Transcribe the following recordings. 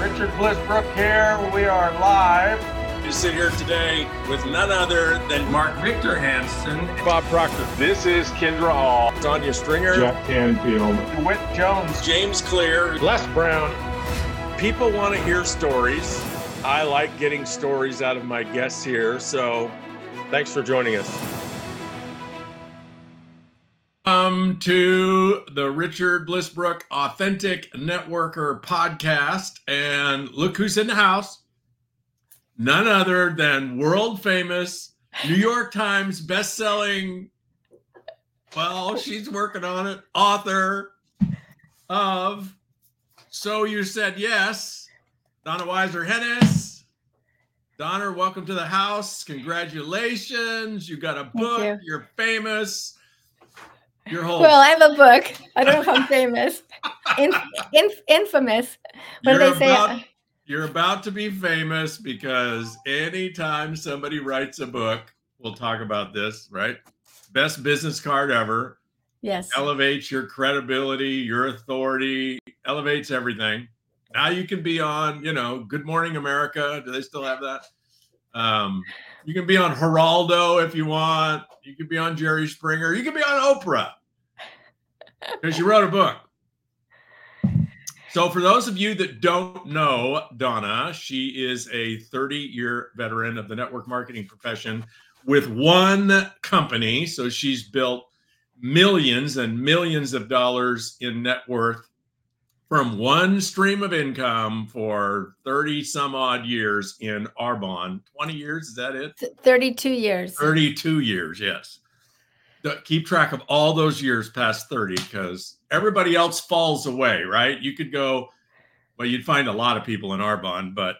Richard Bliss Brooke here. We are live. We sit here today with none other than Mark Victor Hansen, Bob Proctor. This is Kindra Hall. Sonia Stringer, Jack Canfield. DeWitt Jones. James Clear. Les Brown. People want to hear stories. I like getting stories out of my guests here. So thanks for joining us. Welcome to the Richard Bliss Brooke Authentic Networker podcast. And look who's in the house. None other than world famous New York Times best-selling, well, she's working on it, author of So You Said Yes, Donna Weiser Hennes. Donna, welcome to the house. Congratulations. You got a book. you. You're famous. Your whole Well, I have a book. I don't know if I'm famous. In, in, infamous. What do You're they say? about- You're about to be famous because anytime somebody writes a book, we'll talk about this, right? Best business card ever, yes. elevates your credibility, your authority, elevates everything. Now you can be on, you know, Good Morning America. Do they still have that? Um, you can be on Geraldo if you want. You can be on Jerry Springer. You can be on Oprah because you wrote a book. So, for those of you that don't know Donna, she is a 30 year veteran of the network marketing profession with one company. So, she's built millions and millions of dollars in net worth from one stream of income for 30 some odd years in Arbonne. 20 years, is that it? 32 years. 32 years, yes. Keep track of all those years past 30 because everybody else falls away, right? You could go, well, you'd find a lot of people in Arbonne, but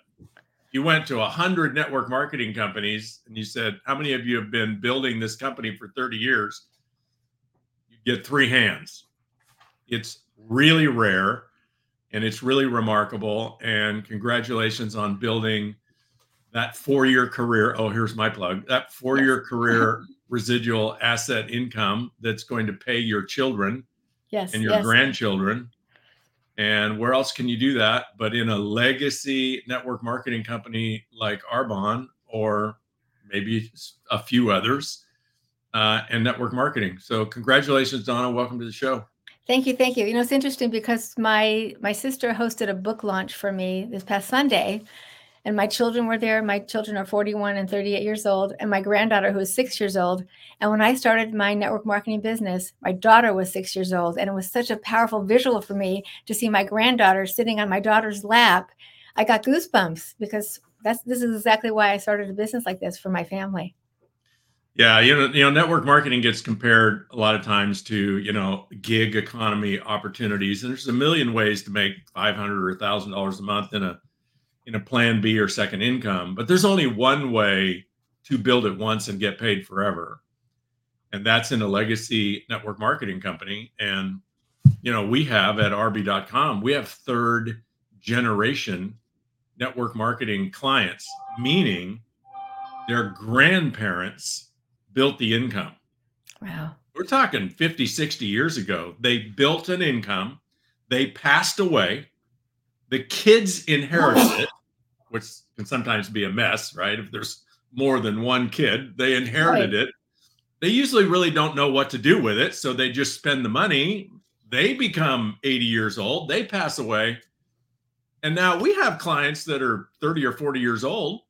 you went to 100 network marketing companies and you said, How many of you have been building this company for 30 years? You get three hands. It's really rare and it's really remarkable. And congratulations on building that four year career. Oh, here's my plug that four year career residual asset income that's going to pay your children Yes. and your yes. grandchildren. And where else can you do that but in a legacy network marketing company like Arbonne or maybe a few others uh, and network marketing? So, congratulations, Donna. Welcome to the show. Thank you. Thank you. You know, it's interesting because my my sister hosted a book launch for me this past Sunday. And my children were there. My children are 41 and 38 years old, and my granddaughter, who is six years old. And when I started my network marketing business, my daughter was six years old. And it was such a powerful visual for me to see my granddaughter sitting on my daughter's lap. I got goosebumps because that's this is exactly why I started a business like this for my family. Yeah, you know, you know, network marketing gets compared a lot of times to you know gig economy opportunities, and there's a million ways to make five hundred or thousand dollars a month in a in a Plan B or second income. But there's only one way to build it once and get paid forever, and that's in a legacy network marketing company. And you know, we have at RB.com, we have third generation network marketing clients, meaning their grandparents built the income. Wow. We're talking 50, 60 years ago. They built an income, they passed away, the kids inherited it, which can sometimes be a mess, right? If there's more than one kid, they inherited it. They usually really don't know what to do with it, so they just spend the money. They become 80 years old, they pass away. And now we have clients that are 30 or 40 years old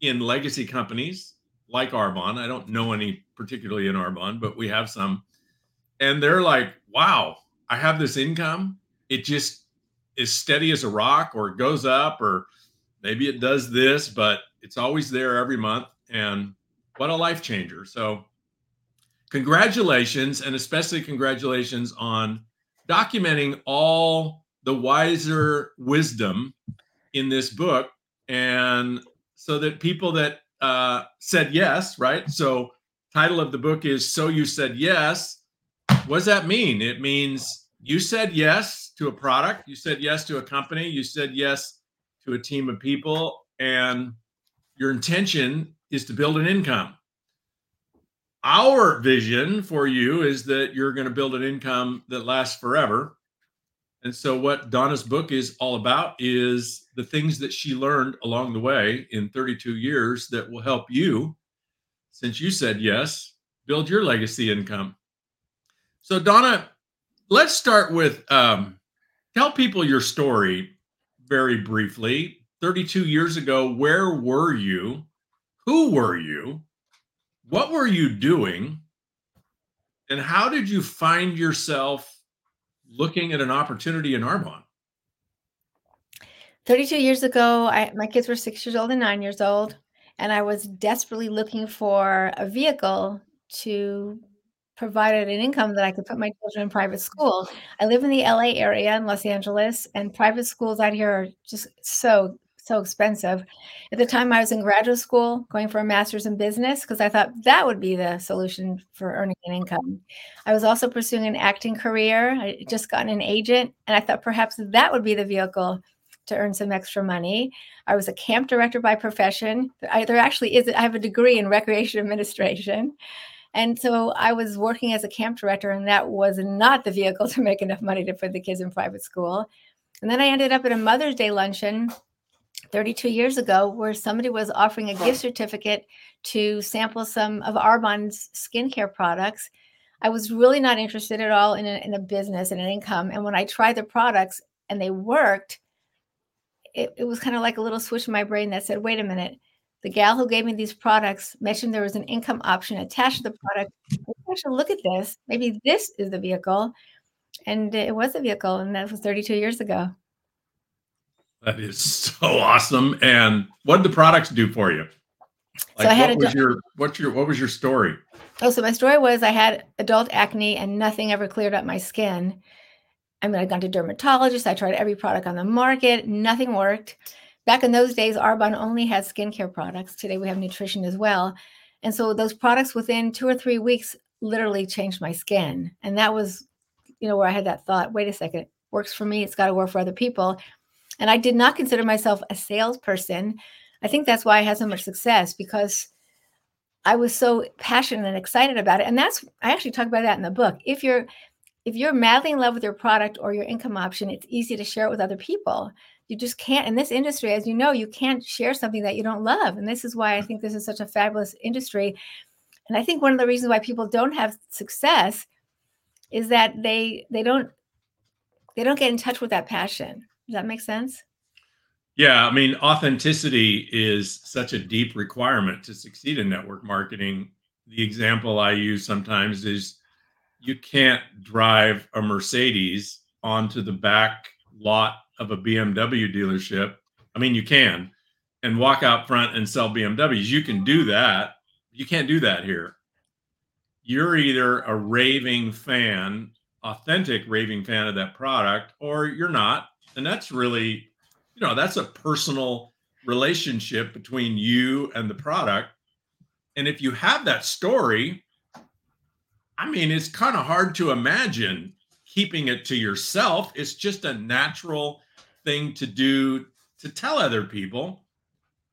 in legacy companies like Arbonne. I don't know any particularly in Arbonne, but we have some. And they're like, wow, I have this income. It just is steady as a rock, or it goes up, or maybe it does this, but it's always there every month. And what a life changer. So, congratulations, and especially congratulations on documenting all the wiser wisdom in this book. And so that people that uh, said yes, right? So, title of the book is So You Said Yes. What does that mean? It means you said yes to a product, you said yes to a company, you said yes to a team of people, and your intention is to build an income. Our vision for you is that you're going to build an income that lasts forever. And so, what Donna's book is all about is the things that she learned along the way in 32 years that will help you, since you said yes, build your legacy income. So, Donna, let's start with um, tell people your story very briefly. 32 years ago, where were you? Who were you? What were you doing? And how did you find yourself looking at an opportunity in Arbonne? 32 years ago, I, my kids were six years old and nine years old, and I was desperately looking for a vehicle to provide an income that I could put my children in private mm-hmm. school. I live in the LA area in Los Angeles, and private schools out here are just so so expensive. At the time, I was in graduate school going for a master's in business because I thought that would be the solution for earning an income. I was also pursuing an acting career. I just gotten an agent, and I thought perhaps that would be the vehicle to earn some extra money. I was a camp director by profession. I, there actually is, I have a degree in recreation administration. And so I was working as a camp director, and that was not the vehicle to make enough money to put the kids in private school. And then I ended up at a Mother's Day luncheon 32 years ago where somebody was offering a gift certificate to sample some of Arbonne's skincare products. I was really not interested at all in a, in a business and an income. And when I tried the products and they worked, it, it was kind of like a little switch in my brain that said, wait a minute, the gal who gave me these products mentioned there was an income option attached to the product. I should look at this. Maybe this is the vehicle. And it was a vehicle, and that was 32 years ago. That is so awesome. And what did the products do for you? Like, so I had what was your what's your what was your story? Oh, so my story was I had adult acne and nothing ever cleared up my skin. I mean, I'd gone to dermatologists. I tried every product on the market. Nothing worked. Back in those days, Arbonne only had skincare products. Today we have nutrition as well. And so those products within two or three weeks literally changed my skin. And that was, you know, where I had that thought, wait a second, works for me. It's got to work for other people. And I did not consider myself a salesperson. I think that's why I had so much success because I was so passionate and excited about it. And that's I actually talk about that in the book. If you're if you're madly in love with your product or your income option, it's easy to share it with other people. You just can't in this industry, as you know, you can't share something that you don't love. And this is why I mm-hmm. think this is such a fabulous industry. And I think one of the reasons why people don't have success is that they they don't they don't get in touch with that passion does that make sense? Yeah, I mean, authenticity is such a deep requirement to succeed in network marketing. The example I use sometimes is you can't drive a Mercedes onto the back lot of a BMW dealership. I mean, you can and walk out front and sell BMWs. You can do that. You can't do that here. You're either a raving fan, authentic raving fan of that product, or you're not and that's really you know that's a personal relationship between you and the product and if you have that story i mean it's kind of hard to imagine keeping it to yourself it's just a natural thing to do to tell other people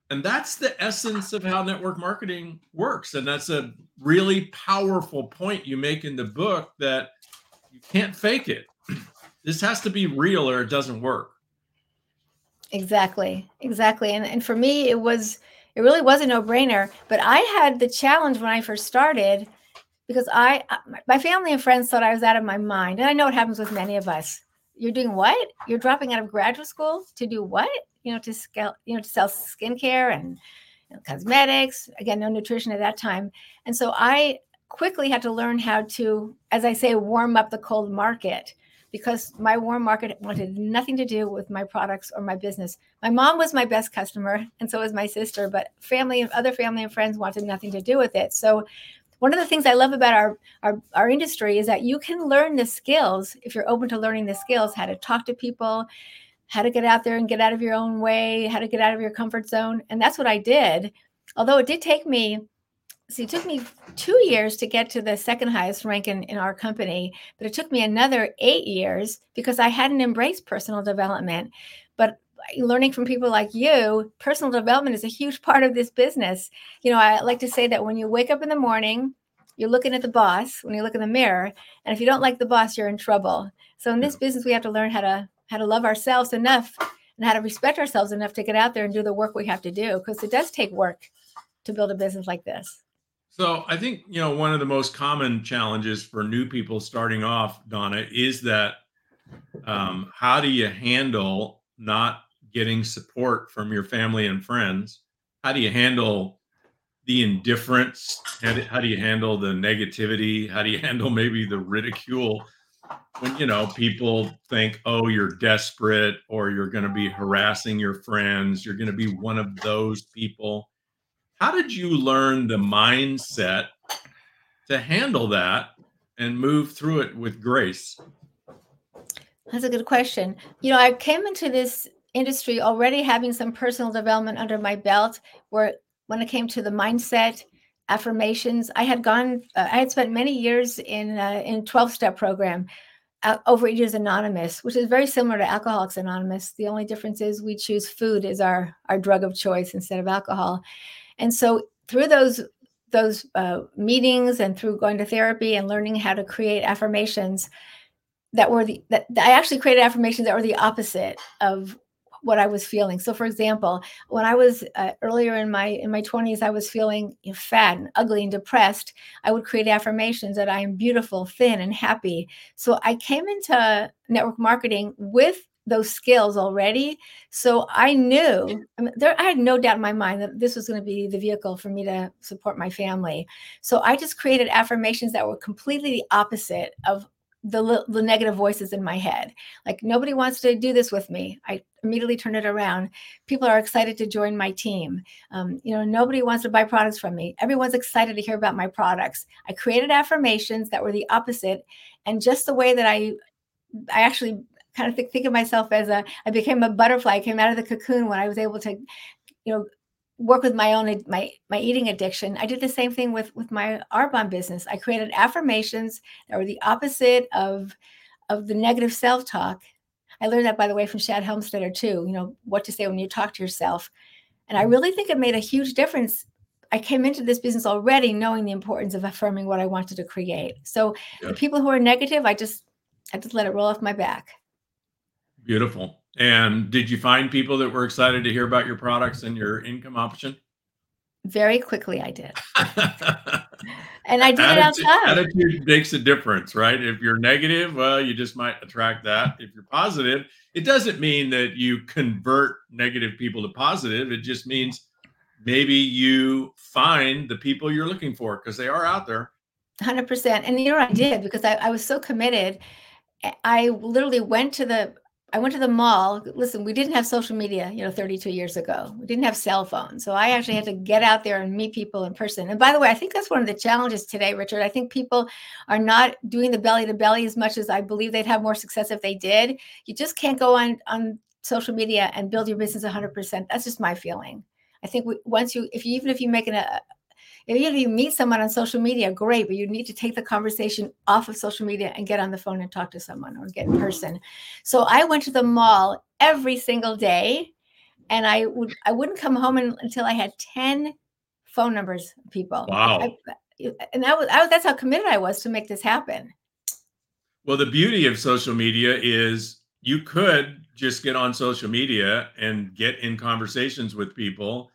and that's the essence of how network marketing works and that's a really powerful point you make in the book that you can't fake it this has to be real or it doesn't work. Exactly. Exactly. And and for me it was it really was a no-brainer, but I had the challenge when I first started because I uh, my family and friends thought I was out of my mind. And I know it happens with many of us. You're doing what? You're dropping out of graduate school to do what? You know, to scale, you know, to sell skincare and you know, cosmetics. Again, no nutrition at that time. And so I quickly had to learn how to, as I say, warm up the cold market because my warm market wanted nothing to do with my products or my business. My mom was my best customer, and so was my sister, but family and other family and friends wanted nothing to do with it. So one of the things I love about our, our, our industry is that you can learn the skills if you're open to learning the skills, how to talk to people, how to get out there and get out of your own way, how to get out of your comfort zone. And that's what I did. Although it did take me see, it took me two years to get to the second highest rank in, in our company, but it took me another eight years because I hadn't embraced personal development. Learning from people like you, personal development is a huge part of this business. You know, I like to say that when you wake up in the morning, you're looking at the boss when you look in the mirror, and if you don't like the boss, you're in trouble. So in this business, we have to learn how to how to love ourselves enough and how to respect ourselves enough to get out there and do the work we have to do because it does take work to build a business like this. So I think you know one of the most common challenges for new people starting off, Donna, is that um, how do you handle not getting support from your family and friends? How do you handle the indifference? How do, how do you handle the negativity? How do you handle maybe the ridicule when you know people think, "Oh, you're desperate," or you're going to be harassing your friends? You're going to be one of those people. How did you learn the mindset to handle that and move through it with grace? That's a good question. You know, I came into this industry already having some personal development under my belt where when it came to the mindset affirmations i had gone uh, i had spent many years in uh, in 12 step program uh, overeaters anonymous which is very similar to alcoholics anonymous. The only difference is we choose food as our our drug of choice instead of alcohol. And so through those those uh, meetings and through going to therapy and learning how to create affirmations that were the that I actually created affirmations that were the opposite of what I was feeling. So, for example, when I was uh, earlier in my in my twenties, I was feeling you know, fat and ugly and depressed. I would create affirmations that I am beautiful, thin, and happy. So I came into network marketing with those skills already. So I knew I mean, there. I had no doubt in my mind that this was going to be the vehicle for me to support my family. So I just created affirmations that were completely the opposite of the, the negative voices in my head. Like nobody wants to do this with me. I immediately turn it around. People are excited to join my team. Um, you know, nobody wants to buy products from me. Everyone's excited to hear about my products. I created affirmations that were the opposite, and just the way that I, I actually kind of think, think of myself as a, I became a butterfly. I came out of the cocoon when I was able to, you know, work with my own my my eating addiction. I did the same thing with with my arbonne business. I created affirmations that were the opposite of of the negative self-talk. I learned that by the way from shad helmstetter too you know what to say when you talk to yourself. And i mm-hmm. really think it made a huge difference. I came into this business already knowing the importance of affirming what i wanted to create. So yeah. the people who are negative i just i just let it roll off my back. Beautiful and did you find people that were excited to hear about your products and your income option? Very quickly, I did. and I did attitude, it outside. Attitude makes a difference, right? If you're negative, well, you just might attract that. If you're positive, it doesn't mean that you convert negative people to positive. It just means maybe you find the people you're looking for because they are out there. 100%. And you know I did? Because I, I was so committed. Eh, I literally went to the I went to the mall. Listen, we didn't have social media, you know, 32 years ago. We didn't have cell phones. So I actually had to get out there and meet people in person. And by the way, I think that's one of the challenges today, Richard. I think people are not doing the belly to belly as much as I believe they'd have more success if they did. You just can't go on on social media and build your business 100%. That's just my feeling. I think we, once you, if you, even if you make an, a, if you meet someone on social media, great, but you need to take the conversation off of social media and get on the phone and talk to someone or get in person. So I went to the mall every single day and I would I wouldn't come home until I had 10 phone numbers of people. Wow. I, and that was, I was that's how committed I was to make this happen. Well, the beauty of social media is you could just get on social media and get in conversations with people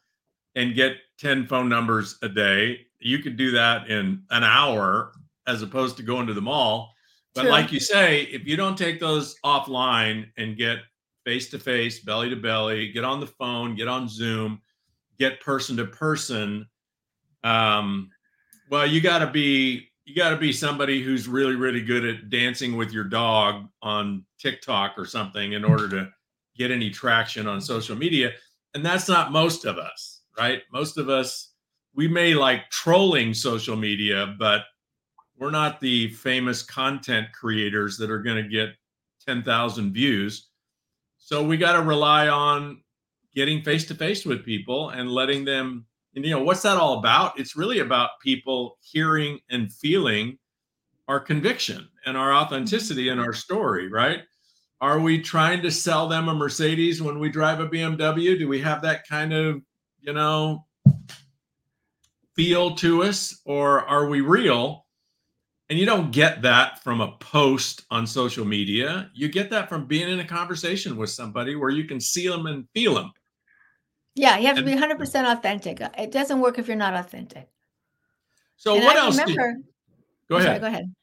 and get 10 phone numbers a day. You could do that in an hour as opposed to going to the mall. But True. like you say, if you don't take those offline and get face to face, belly to belly, get on the phone, get on Zoom, get person to person, um, well, you got to be you got to be somebody who's really really good at dancing with your dog on TikTok or something in order to get any traction on social media, and that's not most of us right? Most of us, we may like trolling social media, but we're not the famous content creators that are going to get 10,000 views. So we got to rely on getting face to face with people and letting them, and you know, what's that all about? It's really about people hearing and feeling our conviction and our authenticity and our story, right? Are we trying to sell them a Mercedes when we drive a BMW? Do we have that kind of you know, feel to us, or are we real? And you don't get that from a post on social media. You get that from being in a conversation with somebody where you can see them and feel them. Yeah, you have to And- be 100% authentic. Uh, It doesn't work if you're not authentic. So and what I else? remember, go I'm sorry, ahead. go ahead.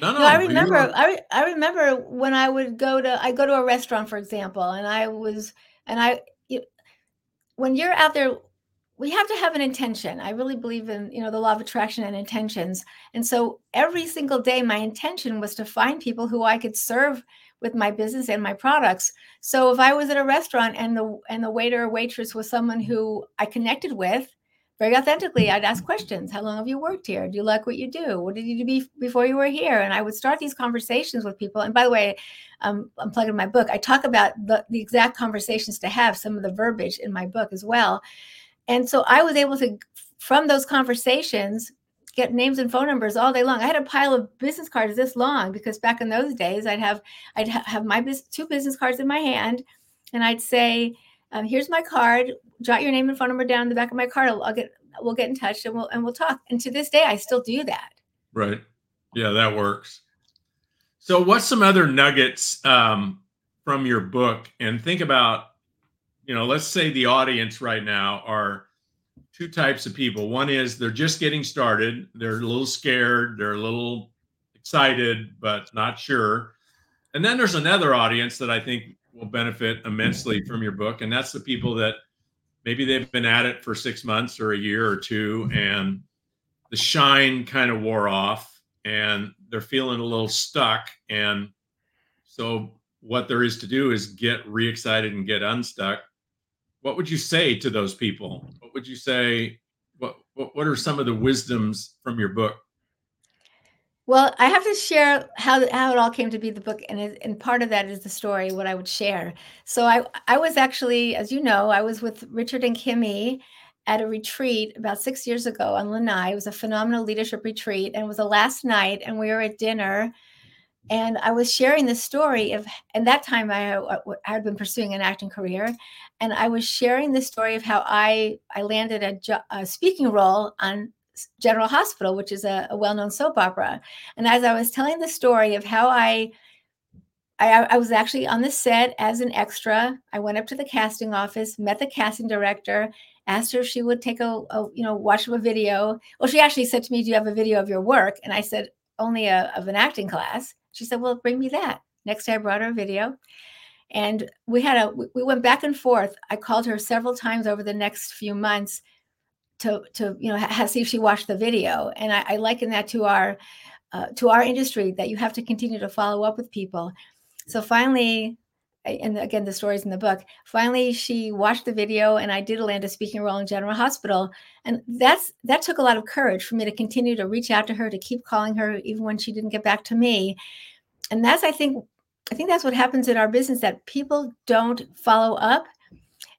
No, no. No, I remember. I re- I remember when I would go to I go to a restaurant, for example, and I was and I you, when you're out there, we have to have an intention. I really believe in you know the law of attraction and intentions, and so every single day, my intention was to find people who I could serve with my business and my products. So if I was at a restaurant and the and the waiter or waitress was someone who I connected with very authentically, I'd ask questions. How long have you worked here? Do you like what you do? What did you do be- before you were here? And I would start these conversations with people. And by the way, um, I'm plugging my book. I talk about the, the exact conversations to have, some of the verbiage in my book as well. And so I was able to, from those conversations, get names and phone numbers all day long. I had a pile of business cards this long because back in those days, I'd have I'd ha- have my bus- two business cards in my hand, and I'd say, um, "Here's my card. Jot your name and phone number down in the back of my card. I'll, I'll get we'll get in touch and we'll and we'll talk." And to this day, I still do that. Right. Yeah, that works. So, what's some other nuggets um, from your book? And think about, you know, let's say the audience right now are two types of people. One is they're just getting started, they're a little scared, they're a little excited, but not sure. And then there's another audience that I think will benefit immensely from your book. And that's the people that maybe they've been at it for six months or a year or two, mm-hmm. and the shine kind of wore off and they're feeling a little stuck. And so, what there is to do is get re excited and get unstuck. What would you say to those people? What would you say? What, what, what are some of the wisdoms from your book? Well, I have to share how how it all came to be the book, and it, and part of that is the story what I would share. So I I was actually, as you know, I was with Richard and Kimmy at a retreat about six years ago on Lanai. It was a phenomenal leadership retreat, and it was the last night, and we were at dinner, and I was sharing the story of, and that time I, uh, I had been pursuing an acting career, and I was sharing the story of how I I landed a, a speaking role on General Hospital, which is a, a well-known soap opera. And as I was telling the story of how I, I, I was actually on the set as an extra. I went up to the casting office, met the casting director, asked her if she would take a, a you know watch a video. Well, she actually said to me, "Do you have a video of your work?" And I said, "Only a, of an acting class." She said, "Well, bring me that." Next day, I brought her a video, and we had a we went back and forth. I called her several times over the next few months to to you know ha- see if she watched the video. And i, I liken that to our uh, to our industry that you have to continue to follow up with people. So finally and again the stories in the book. Finally she watched the video and i did land a speaking role in general hospital. And that's that took a lot of courage for me to continue to reach out to her to keep calling her even when she didn't get back to me. And that's i think i think that's what happens in our business that people don't follow up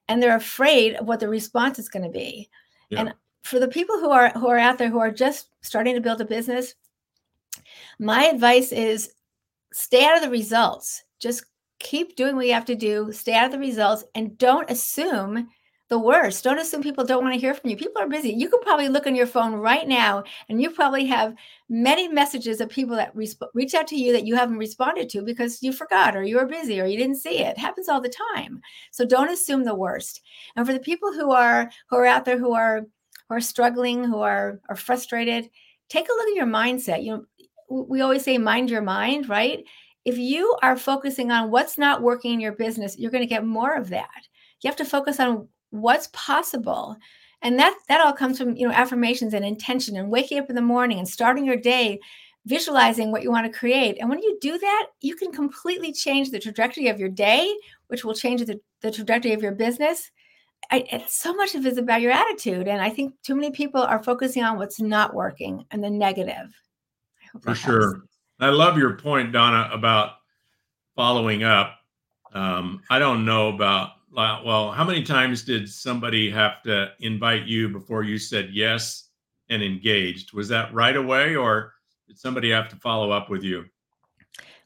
and they're afraid of what the response is going to be Yeah. and for the people who are who are out there who are just starting to build a business my advice is stay out of the results just keep doing what you have to do stay out of the results and don't assume the worst. Don't assume people don't want to hear from you. People are busy. You could probably look on your phone right now and you probably have many messages of people that resp- reach out to you that you haven't responded to because you forgot or you were busy or you didn't see it. it happens all the time. So don't assume the worst. And for the people who are who are out there who are who are struggling who are are frustrated take a look at your mindset. You know we always say mind your mind right? If you are focusing on what's not working in your business you're going to get more of that. You have to focus on what's possible and that that all comes from you know affirmations and intention and waking up in the morning and starting your day visualizing what you want to create and when you do that you can completely change the trajectory of your day which will change the, the trajectory of your business I, it's so much of it is about your attitude and i think too many people are focusing on what's not working and the negative For helps. sure. I love your point, Donna, about following up. Um, I don't know about, well, how many times did somebody have to invite you before you said yes and engaged? Was that right away or did somebody have to follow up with you?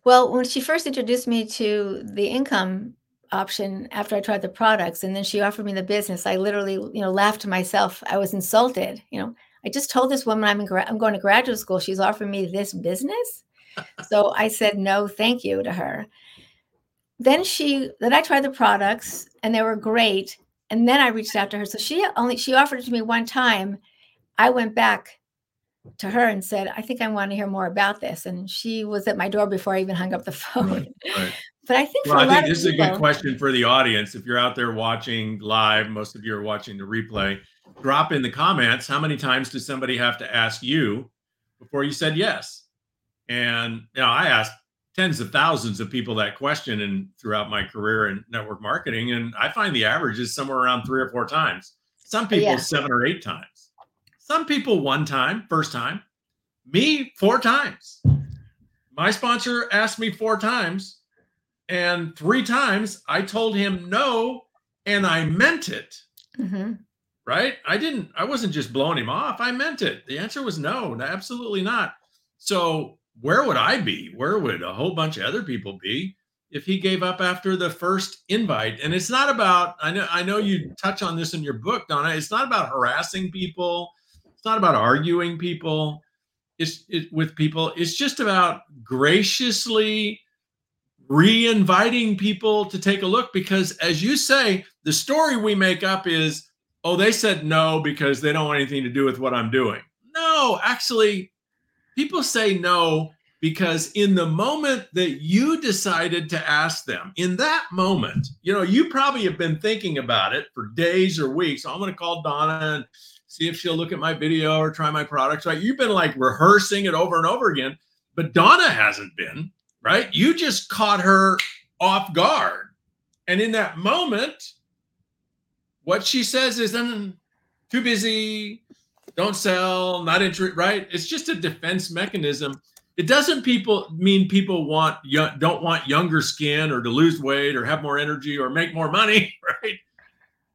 Well, when she first introduced me to the income option after I tried the products and then she offered me the business, I literally, you know, laughed to myself. I was insulted. You know, I just told this woman I'm in gra- I'm going to graduate school. She's offering me this business. so I said no, thank you to her. Then she then I tried the products and they were great. And then I reached out to her. So she only she offered it to me one time. I went back to her and said, I think I want to hear more about this. And she was at my door before I even hung up the phone. Right, right. But I think Well, for a I lot think this is a good question for the audience. If you're out there watching live, most of you are watching the replay. Drop in the comments how many times does somebody have to ask you before you said yes? And you know, I asked tens of thousands of people that question and throughout my career in network marketing, and I find the average is somewhere around three or four times. Some people Yeah. seven or eight times. Some people one time, first time. Me four times. My sponsor asked me four times, and three times I told him no, and I meant it. Mhm. Right? I didn't, I wasn't just blowing him off. I meant it. The answer was no, absolutely not. So, where would I be? Where would a whole bunch of other people be if he gave up after the first invite? And it's not about, I know, I know you touch on this in your book, Donna. It's not about harassing people, it's not about arguing people. It's it, with people. It's just about graciously re-inviting people to take a look because as you say the story we make up is oh they said no because they don't want anything to do with what i'm doing no actually people say no because in the moment that you decided to ask them in that moment you know you probably have been thinking about it for days or weeks i'm going to call donna and see if she'll look at my video or try my products right you've been like rehearsing it over and over again but donna hasn't been right? You just caught her off guard. And in that moment, what she says is, "Mm, too busy, don't sell, not interested, right? It's just a defense mechanism. It doesn't people mean people want don't want younger skin or to lose weight or have more energy or make more money, right?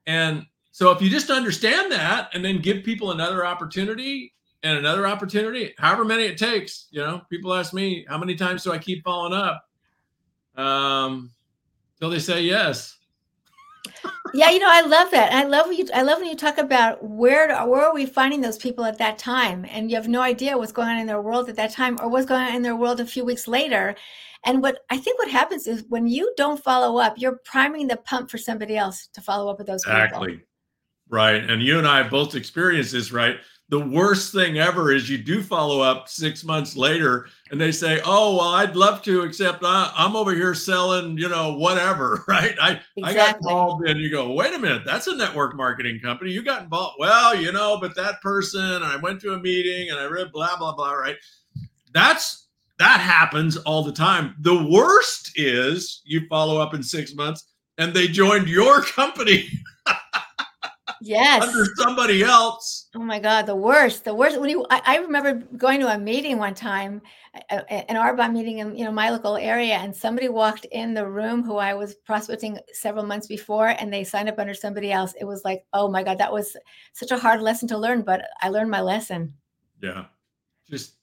And so if you just understand that and then give people another opportunity, and another opportunity, however many it takes. You know, people ask me, how many times do I keep following up? Um, till they say yes. Yeah, you know, I love that. I love when you I love when you talk about where where are we finding those people at that time, and you have no idea what's going on in their world at that time, or what's going on in their world a few weeks later. And what I think what happens is when you don't follow up, you're priming the pump for somebody else to follow up with those people. Exactly. Right. And you and I have both experienced this, right? The worst thing ever is you do follow up six months later and they say, Oh, well, I'd love to, except I, I'm over here selling, you know, whatever, right? I, I got involved and you go, wait a minute, that's a network marketing company. You got involved. Well, you know, but that person, and I went to a meeting and I read blah, blah, blah, right? That's that happens all the time. The worst is you follow up in six months and they joined your company Yes. under somebody else. Oh my God, the worst, the worst. When you, I, I remember going to a meeting one time, an Arbonne meeting in you know my local area, and somebody walked in the room who I was prospecting several months before, and they signed up under somebody else. It was like, oh my God, that was such a hard lesson to learn, but I learned my lesson. Yeah. Just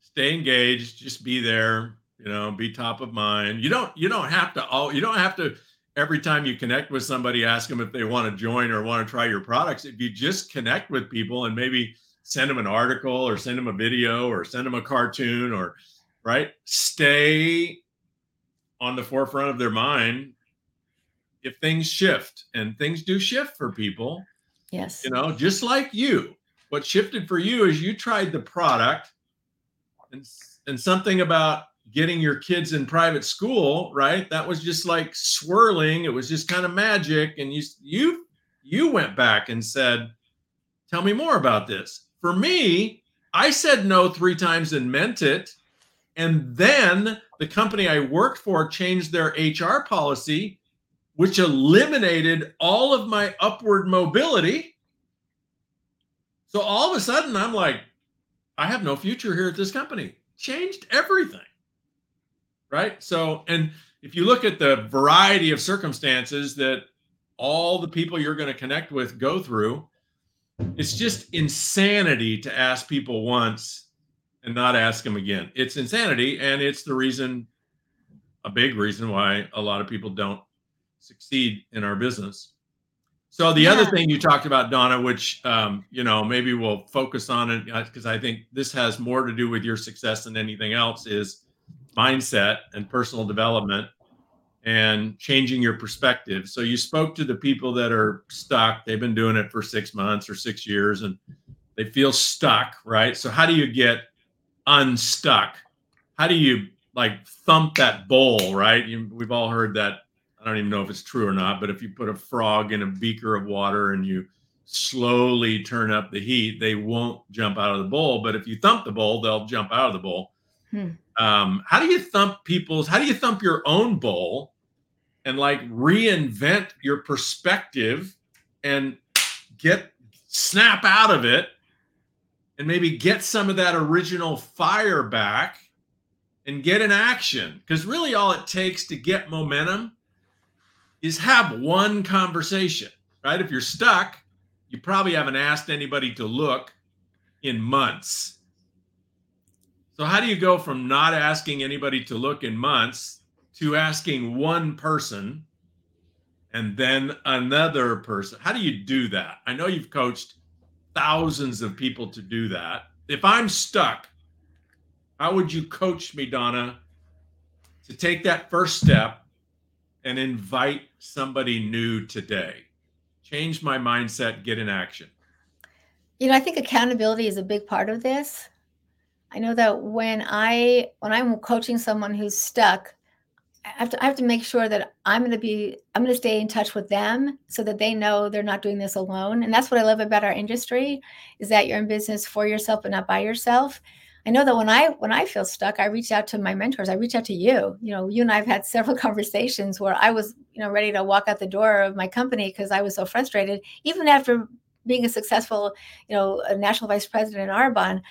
stay engaged, just be there, you know, be top of mind. You don't you don't have to all you don't have to every time you connect with somebody ask them if they want to join or want to try your products. If you just connect with people and maybe send them an article or send them a video or send them a cartoon or right? Stay on the forefront of their mind if things shift and things do shift for people Yes. you know just like you what shifted for you is you tried the product and and something about getting your kids in private school right? That was just like swirling. It was just kind of magic. And you you you went back and said tell me more about this. For me i said no three times and meant it. And then the company i worked for changed their hr policy which eliminated all of my upward mobility. So all of a sudden, I'm like, I have no future here at this company. Changed everything. Right. So, and if you look at the variety of circumstances that all the people you're going to connect with go through, it's just insanity to ask people once and not ask them again. It's insanity. And it's the reason, a big reason why a lot of people don't succeed in our business. So the other thing you talked about, Donna, which um, you know maybe we'll focus on it because I think this has more to do with your success than anything else, is mindset and personal development and changing your perspective. So you spoke to the people that are stuck; they've been doing it for six months or six years, and they feel stuck, right? So how do you get unstuck? How do you like thump that bowl, right? You, we've all heard that I don't even know if it's true or not, but if you put a frog in a beaker of water and you slowly turn up the heat, they won't jump out of the bowl. But if you thump the bowl, they'll jump out of the bowl. Hmm. Um, how do you thump people's? How do you thump your own bowl and like reinvent your perspective and get snap out of it and maybe get some of that original fire back and get in action? Because really, all it takes to get momentum is have one conversation, right? If you're stuck, you probably haven't asked anybody to look in months. So, how do you go from not asking anybody to look in months to asking one person and then another person? How do you do that? I know you've coached thousands of people to do that. If I'm stuck, how would you coach me, Donna, to take that first step and invite somebody new today? Change my mindset, get in action. You know, I think accountability is a big part of this. I know that when I when I'm coaching someone who's stuck, I have to I have to make sure that I'm going to be I'm going to stay in touch with them so that they know they're not doing this alone. And that's what I love about our industry is that you're in business for yourself but not by yourself. I know that when I when I feel stuck, I reach out to my mentors. I reach out to you. You know, you and I've had several conversations where I was, you know, ready to walk out the door of my company because I was so frustrated, even after being a successful, you know, a national vice president in Arbonne.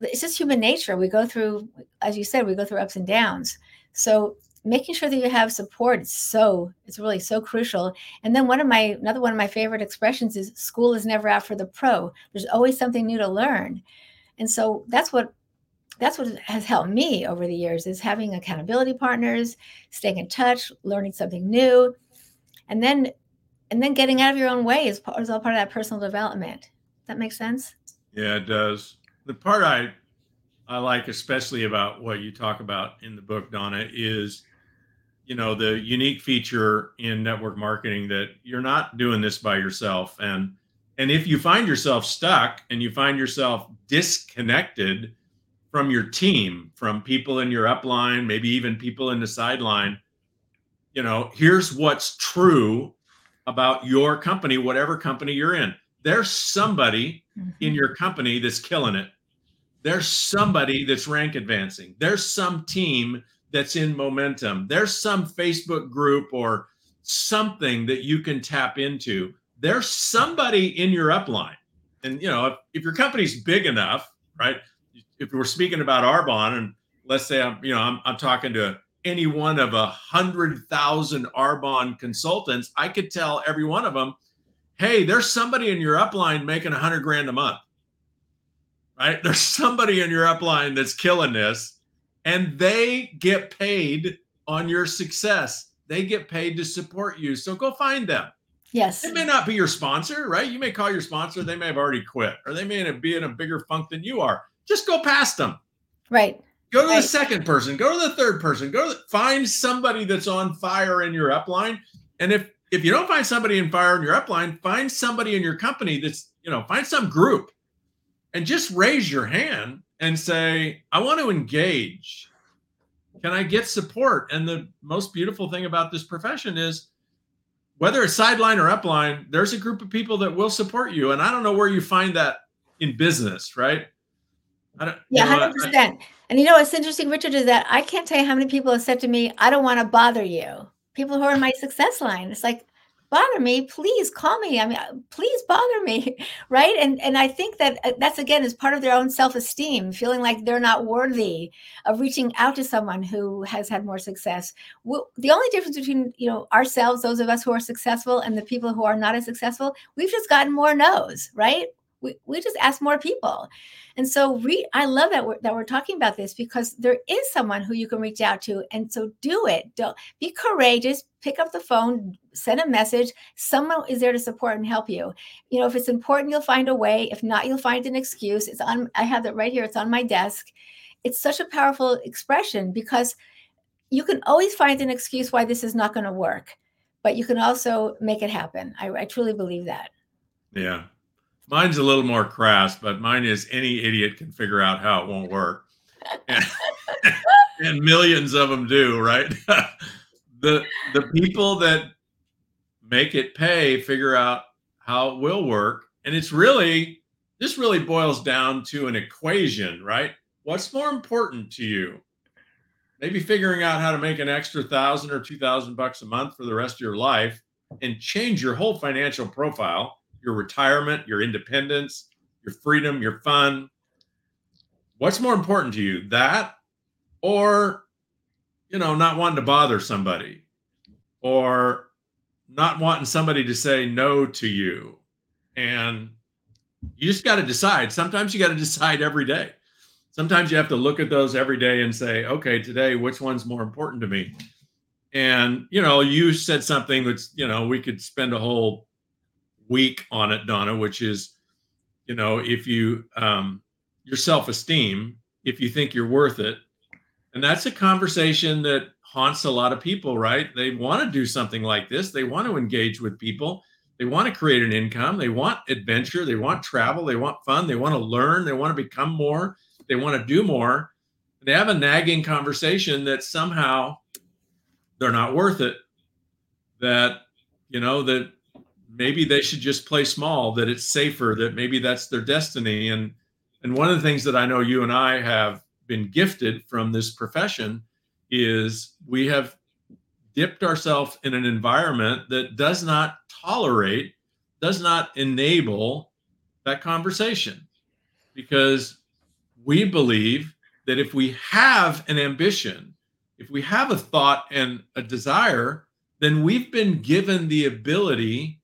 It's just human nature. We go through, as you said, we go through ups and downs. So making sure that you have support is so it's really so crucial and then one of my another one of my favorite expressions is school is never out for the pro there's always something new to learn and so that's what that's what has helped me over the years is having accountability partners staying in touch learning something new and then and then getting out of your own way is, is all part of that personal development that makes sense Yeah, it does. The part I I like especially about what you talk about in the book, Donna, is you know the unique feature in network marketing that you're not doing this by yourself. And and if you find yourself stuck and you find yourself disconnected from your team from people in your upline maybe even people in the sideline you know here's what's true about your company whatever company you're in. There's somebody in mm-hmm. your company that's killing it there's somebody that's rank advancing there's some team that's in momentum. There's some Facebook group or something that you can tap into. There's somebody in your upline. And you know, if, if your company's big enough, right? If we're speaking about Arbonne, and let's say I'm, you know, I'm, I'm talking to any one of a hundred thousand Arbonne consultants, I could tell every one of them, hey, there's somebody in your upline making a hundred grand a month. Right? There's somebody in your upline that's killing this and they get paid on your success. They get paid to support you. So go find them. yes It may not be your sponsor, right? You may call your sponsor, they may have already quit, or they may be in a bigger funk than you are. Just go past them. right Go to Right. the second person, go to the third person, go to the, find somebody that's on fire in your upline. And if if you don't find somebody in fire in your upline, find somebody in your company that's, you know, find some group and just raise your hand and say, I want to engage. Can I get support? And the most beautiful thing about this profession is whether it's sideline or upline, there's a group of people that will support you. And I don't know where you find that in business, right? I don't, Yeah, hundred percent. And you know what's interesting, Richard, is that I can't tell you how many people have said to me, "I don't want to bother you." People who are in my success line, it's like, bother me, please call me. I mean, uh, please bother me, right? And and I think that uh, that's again is part of their own self esteem, feeling like they're not worthy of reaching out to someone who has had more success. Well, the only difference between you know ourselves, those of us who are successful, and the people who are not as successful, we've just gotten more no's, right? We, we just ask more people. And so re- I love that we're, that we're talking about this because there is someone who you can reach out to. And so do it. Don't be courageous. Pick up the phone, send a message. Someone is there to support and help you. You know, if it's important, you'll find a way. If not, you'll find an excuse. It's on, I have it right here. It's on my desk. It's such a powerful expression because you can always find an excuse why this is not going to work, but you can also make it happen. I, I truly believe that. Yeah. Mine's a little more crass, but mine is any idiot can figure out how it won't work. And, and millions of them do, right? the the people that make it pay figure out how it will work. And it's really this really boils down to an equation, right? What's more important to you? Maybe figuring out how to make an extra thousand or two thousand bucks a month for the rest of your life and change your whole financial profile your retirement, your independence, your freedom, your fun. What's more important to you, that or, you know, not wanting to bother somebody or not wanting somebody to say no to you? And you just got to decide. Sometimes you got to decide every day. Sometimes you have to look at those every day and say, okay, today, which one's more important to me? And, you know, you said something that's, you know, we could spend a whole week on it, Donna, which is, you know, if you um, your self esteem, if you think you're worth it, and that's a conversation that haunts a lot of people, right? They want to do something like this. They want to engage with people. They want to create an income. They want adventure. They want travel. They want fun. They want to learn. They want to become more. They want to do more. They have a nagging conversation that somehow they're not worth it. That, you know, that maybe they should just play small that it's safer that maybe that's their destiny. And and one of the things that i know you and i have been gifted from this profession is we have dipped ourselves in an environment that does not tolerate does not enable that conversation. Because we believe that if we have an ambition if we have a thought and a desire then we've been given the ability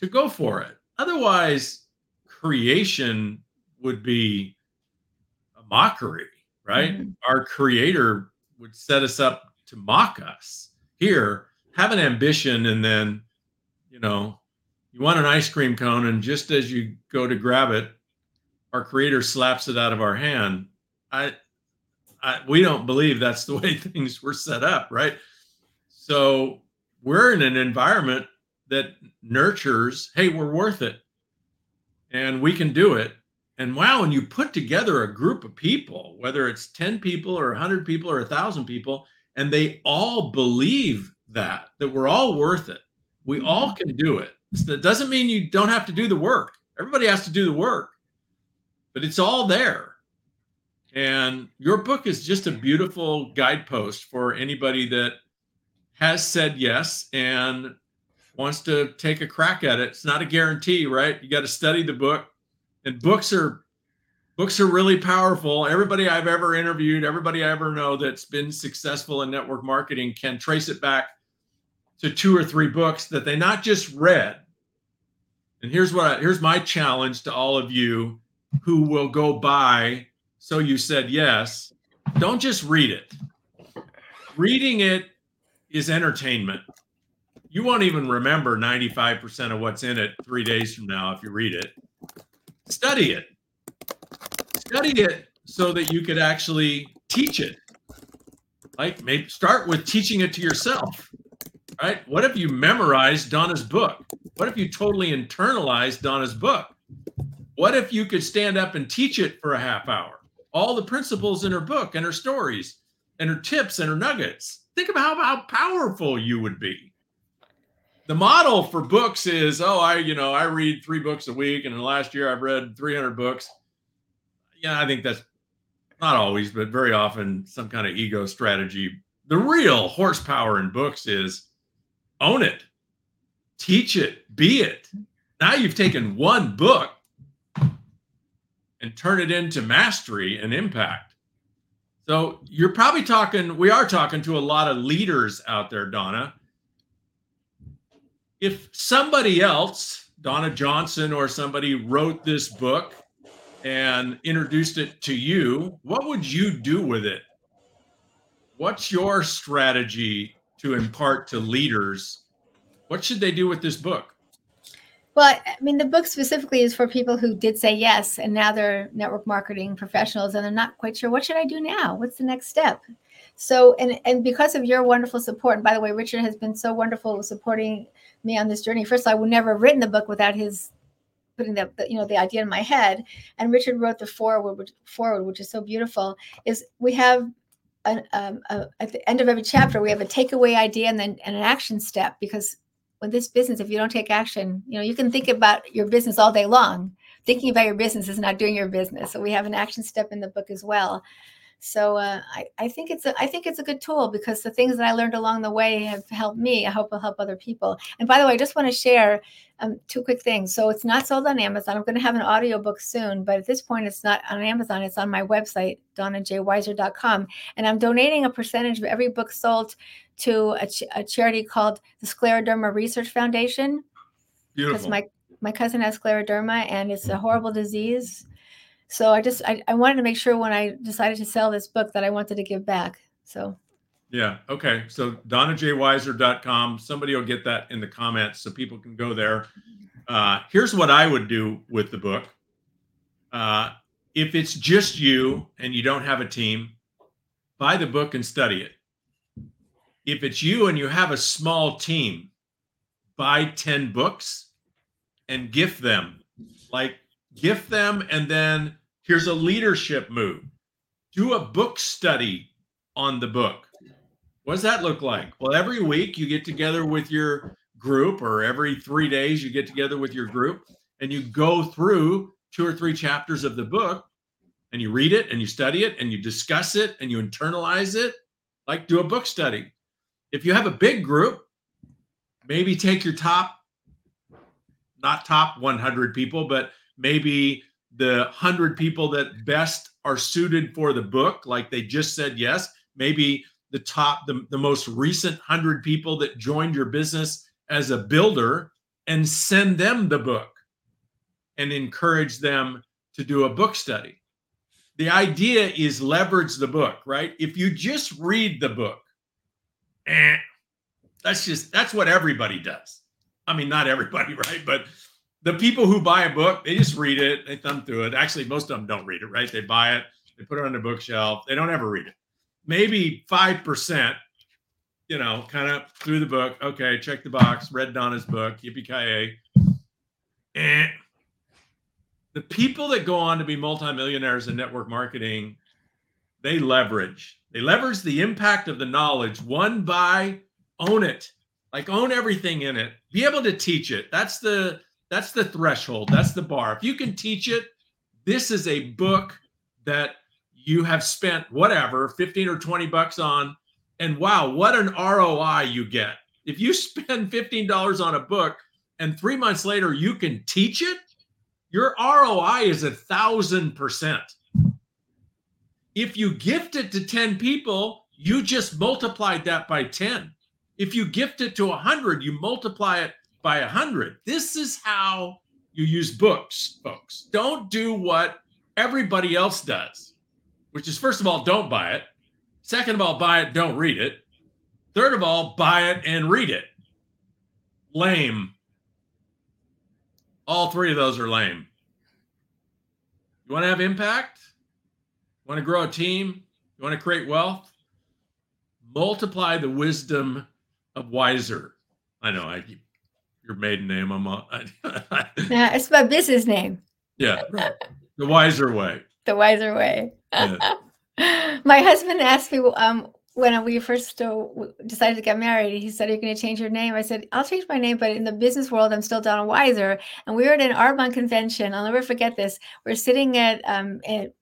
to go for it. Otherwise, creation would be a mockery, right? Mm-hmm. Our creator would set us up to mock us. Here, have an ambition and then, you know, you want an ice cream cone and just as you go to grab it, our creator slaps it out of our hand. I, I we don't believe that's the way things were set up, right? So we're in an environment that nurtures, hey, we're worth it and we can do it. And wow, when you put together a group of people, whether it's 10 people or 100 people or 1,000 people, and they all believe that, that we're all worth it, we mm-hmm. all can do it. That doesn't mean you don't have to do the work. Everybody has to do the work, but it's all there. And your book is just a beautiful guidepost for anybody that has said yes and wants to take a crack at it. It's not a guarantee, right? You got to study the book. And books are books are really powerful. Everybody I've ever interviewed, everybody I ever know that's been successful in network marketing can trace it back to two or three books that they not just read. And here's what I, here's my challenge to all of you who will go buy so you said yes. Don't just read it. Reading it is entertainment you won't even remember 95% of what's in it three days from now if you read it. Study it. Study it so that you could actually teach it. Like maybe start with teaching it to yourself. Right? What if you memorized Donna's book? What if you totally internalized Donna's book? What if you could stand up and teach it for a half hour? All the principles in her book and her stories and her tips and her nuggets. Think about how, how powerful you would be the model for books is oh i you know i read three books a week and in the last year i've read 300 books. Yeah i think that's not always but very often some kind of ego strategy. The real horsepower in books is own it teach it be it. Now you've taken one book and turn it into mastery and impact. So you're probably talking we are talking to a lot of leaders out there donna if somebody else Donna Johnson or somebody wrote this book and introduced it to you, what would you do with it? What's your strategy to impart to leaders? What should they do with this book? Well, I mean, the book specifically is for people who did say yes, and now they're network marketing professionals, and they're not quite sure what should I do now. What's the next step? So, and and because of your wonderful support, and by the way, Richard has been so wonderful supporting me on this journey. First, I would never have written the book without his putting the, you know the idea in my head. And Richard wrote the foreword, which, foreword, which is so beautiful. Is we have an, um, a, at the end of every chapter we have a takeaway idea and then and an action step because with this business, if you don't take action, you know you can think about your business all day long. Thinking about your business is not doing your business. So we have an action step in the book as well. So uh, I, I think it's a I think it's a good tool because the things that I learned along the way have helped me. I hope will help other people. And by the way, I just want to share um, two quick things. So it's not sold on Amazon. I'm going to have an audiobook soon, but at this point, it's not on Amazon. It's on my website, donnajweiser.com. and I'm donating a percentage of every book sold to a, ch- a charity called the Scleroderma Research Foundation. Beautiful. Because my my cousin has scleroderma, and it's a horrible disease so i just I, I wanted to make sure when i decided to sell this book that i wanted to give back so. Yeah okay so donnajweiser.com somebody will get that in the comments so people can go there. Uh, here's what i would do with the book. Uh, if it's just you and you don't have a team buy the book and study it. If it's you and you have a small team buy 10 books and gift them like gift them, and then here's a leadership move. Do a book study on the book. What does that look like? Well, every week you get together with your group, or every three days you get together with your group and you go through two or three chapters of the book and you read it and you study it and you discuss it and you internalize it. Like do a book study. If you have a big group, maybe take your top, not top 100 people, but maybe the 100 people that best are suited for the book like they just said yes maybe the top the, the most recent 100 people that joined your business as a builder and send them the book and encourage them to do a book study. The idea is leverage the book right? If you just read the book eh, that's just that's what everybody does. I mean not everybody right? But the people who buy a book, they just read it, they thumb through it. Actually, most of them don't read it, right? They buy it, they put it on the bookshelf, they don't ever read it. Maybe 5%, you know, kind of through the book. Okay, check the box, read Donna's book, yippee ki Eh. The people that go on to be multimillionaires in network marketing, they leverage. They leverage the impact of the knowledge, one by own it, like own everything in it, be able to teach it. That's the that's the threshold. That's the bar. If you can teach it, this is a book that you have spent whatever 15 or 20 bucks on and wow what an roi you get if you spend $15 on a book and three months later you can teach it your roi is a thousand percent if you gift it to 10 people you just multiplied that by 10 if you gift it to 100 you multiply it by a hundred. This is how you use books, folks. Don't do what everybody else does, which is first of all, don't buy it. Second of all, buy it, don't read it. Third of all, buy it and read it. Lame. All three of those are lame. You want to have impact? You want to grow a team? You want to create wealth? Multiply the wisdom of Weiser. I know I keep your maiden name. I'm on. yeah, it's my business name. Yeah, the Weiser way. The Weiser way. Yeah. my husband asked me um, when we first uh, decided to get married. He said, "Are you going to change your name?" I said, "I'll change my name, but in the business world, I'm still Donna Weiser." And we were at an Arbonne convention. I'll never forget this. We're sitting at um, at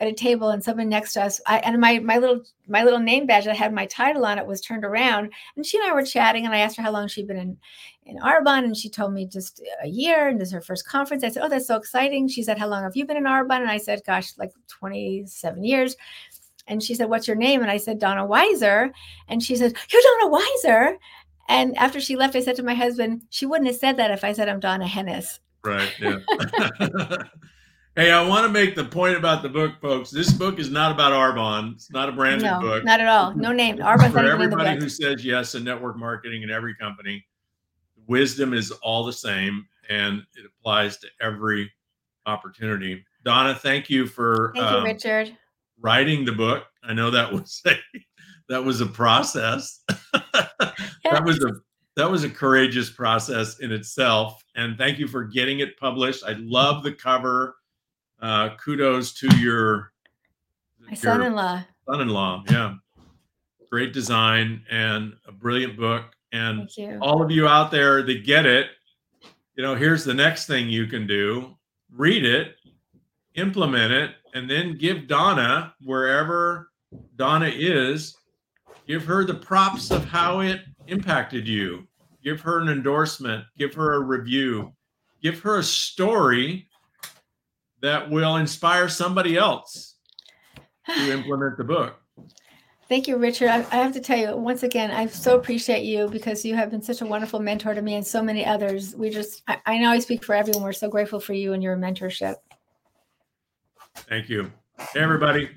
at a table and someone next to us I, and my my little my little name badge that had my title on it was turned around and she and i were chatting and i asked her how long she'd been in in arbonne and she told me just a year and this is her first conference i said oh that's so exciting she said how long have you been in arbonne and i said gosh like 27 years and she said what's your name and i said donna weiser and she said you're donna weiser And after she left, I said to my husband, she wouldn't have said that if I said I'm Donna Hennes. Right. Yeah. hey, I want to make the point about the book, folks. This book is not about Arbonne. It's not a branded no, book. not at all. No name. Arbonne's For everybody book. who says yes in network marketing in every company, wisdom is all the same and it applies to every opportunity. Donna, thank you for Thank you, um, Richard. writing the book. I know that was a that was a process. that was a that was a courageous process in itself. And thank you for getting it published. I love the cover. Uh, kudos to your My son-in-law. son-in-law. Yeah, great design and a brilliant book. And all of you out there that get it, you know, here's the next thing you can do: read it, implement it, and then give Donna wherever Donna is, give her the props of how it impacted you. Give her an endorsement, give her a review, give her a story that will inspire somebody else to implement the book. Thank you, Richard. I, I have to tell you once again, I so appreciate you because you have been such a wonderful mentor to me and so many others. We just, I, I know I speak for everyone. We're so grateful for you and your mentorship. Thank you. Hey, everybody.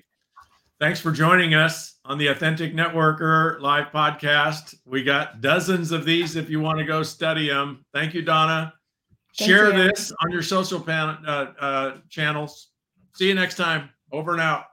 Thanks for joining us on the Authentic Networker live podcast. We got dozens of these if you want to go study them. Thank you, Donna. Thank Share you. this on your social pan- uh, uh, channels. See you next time. Over and out.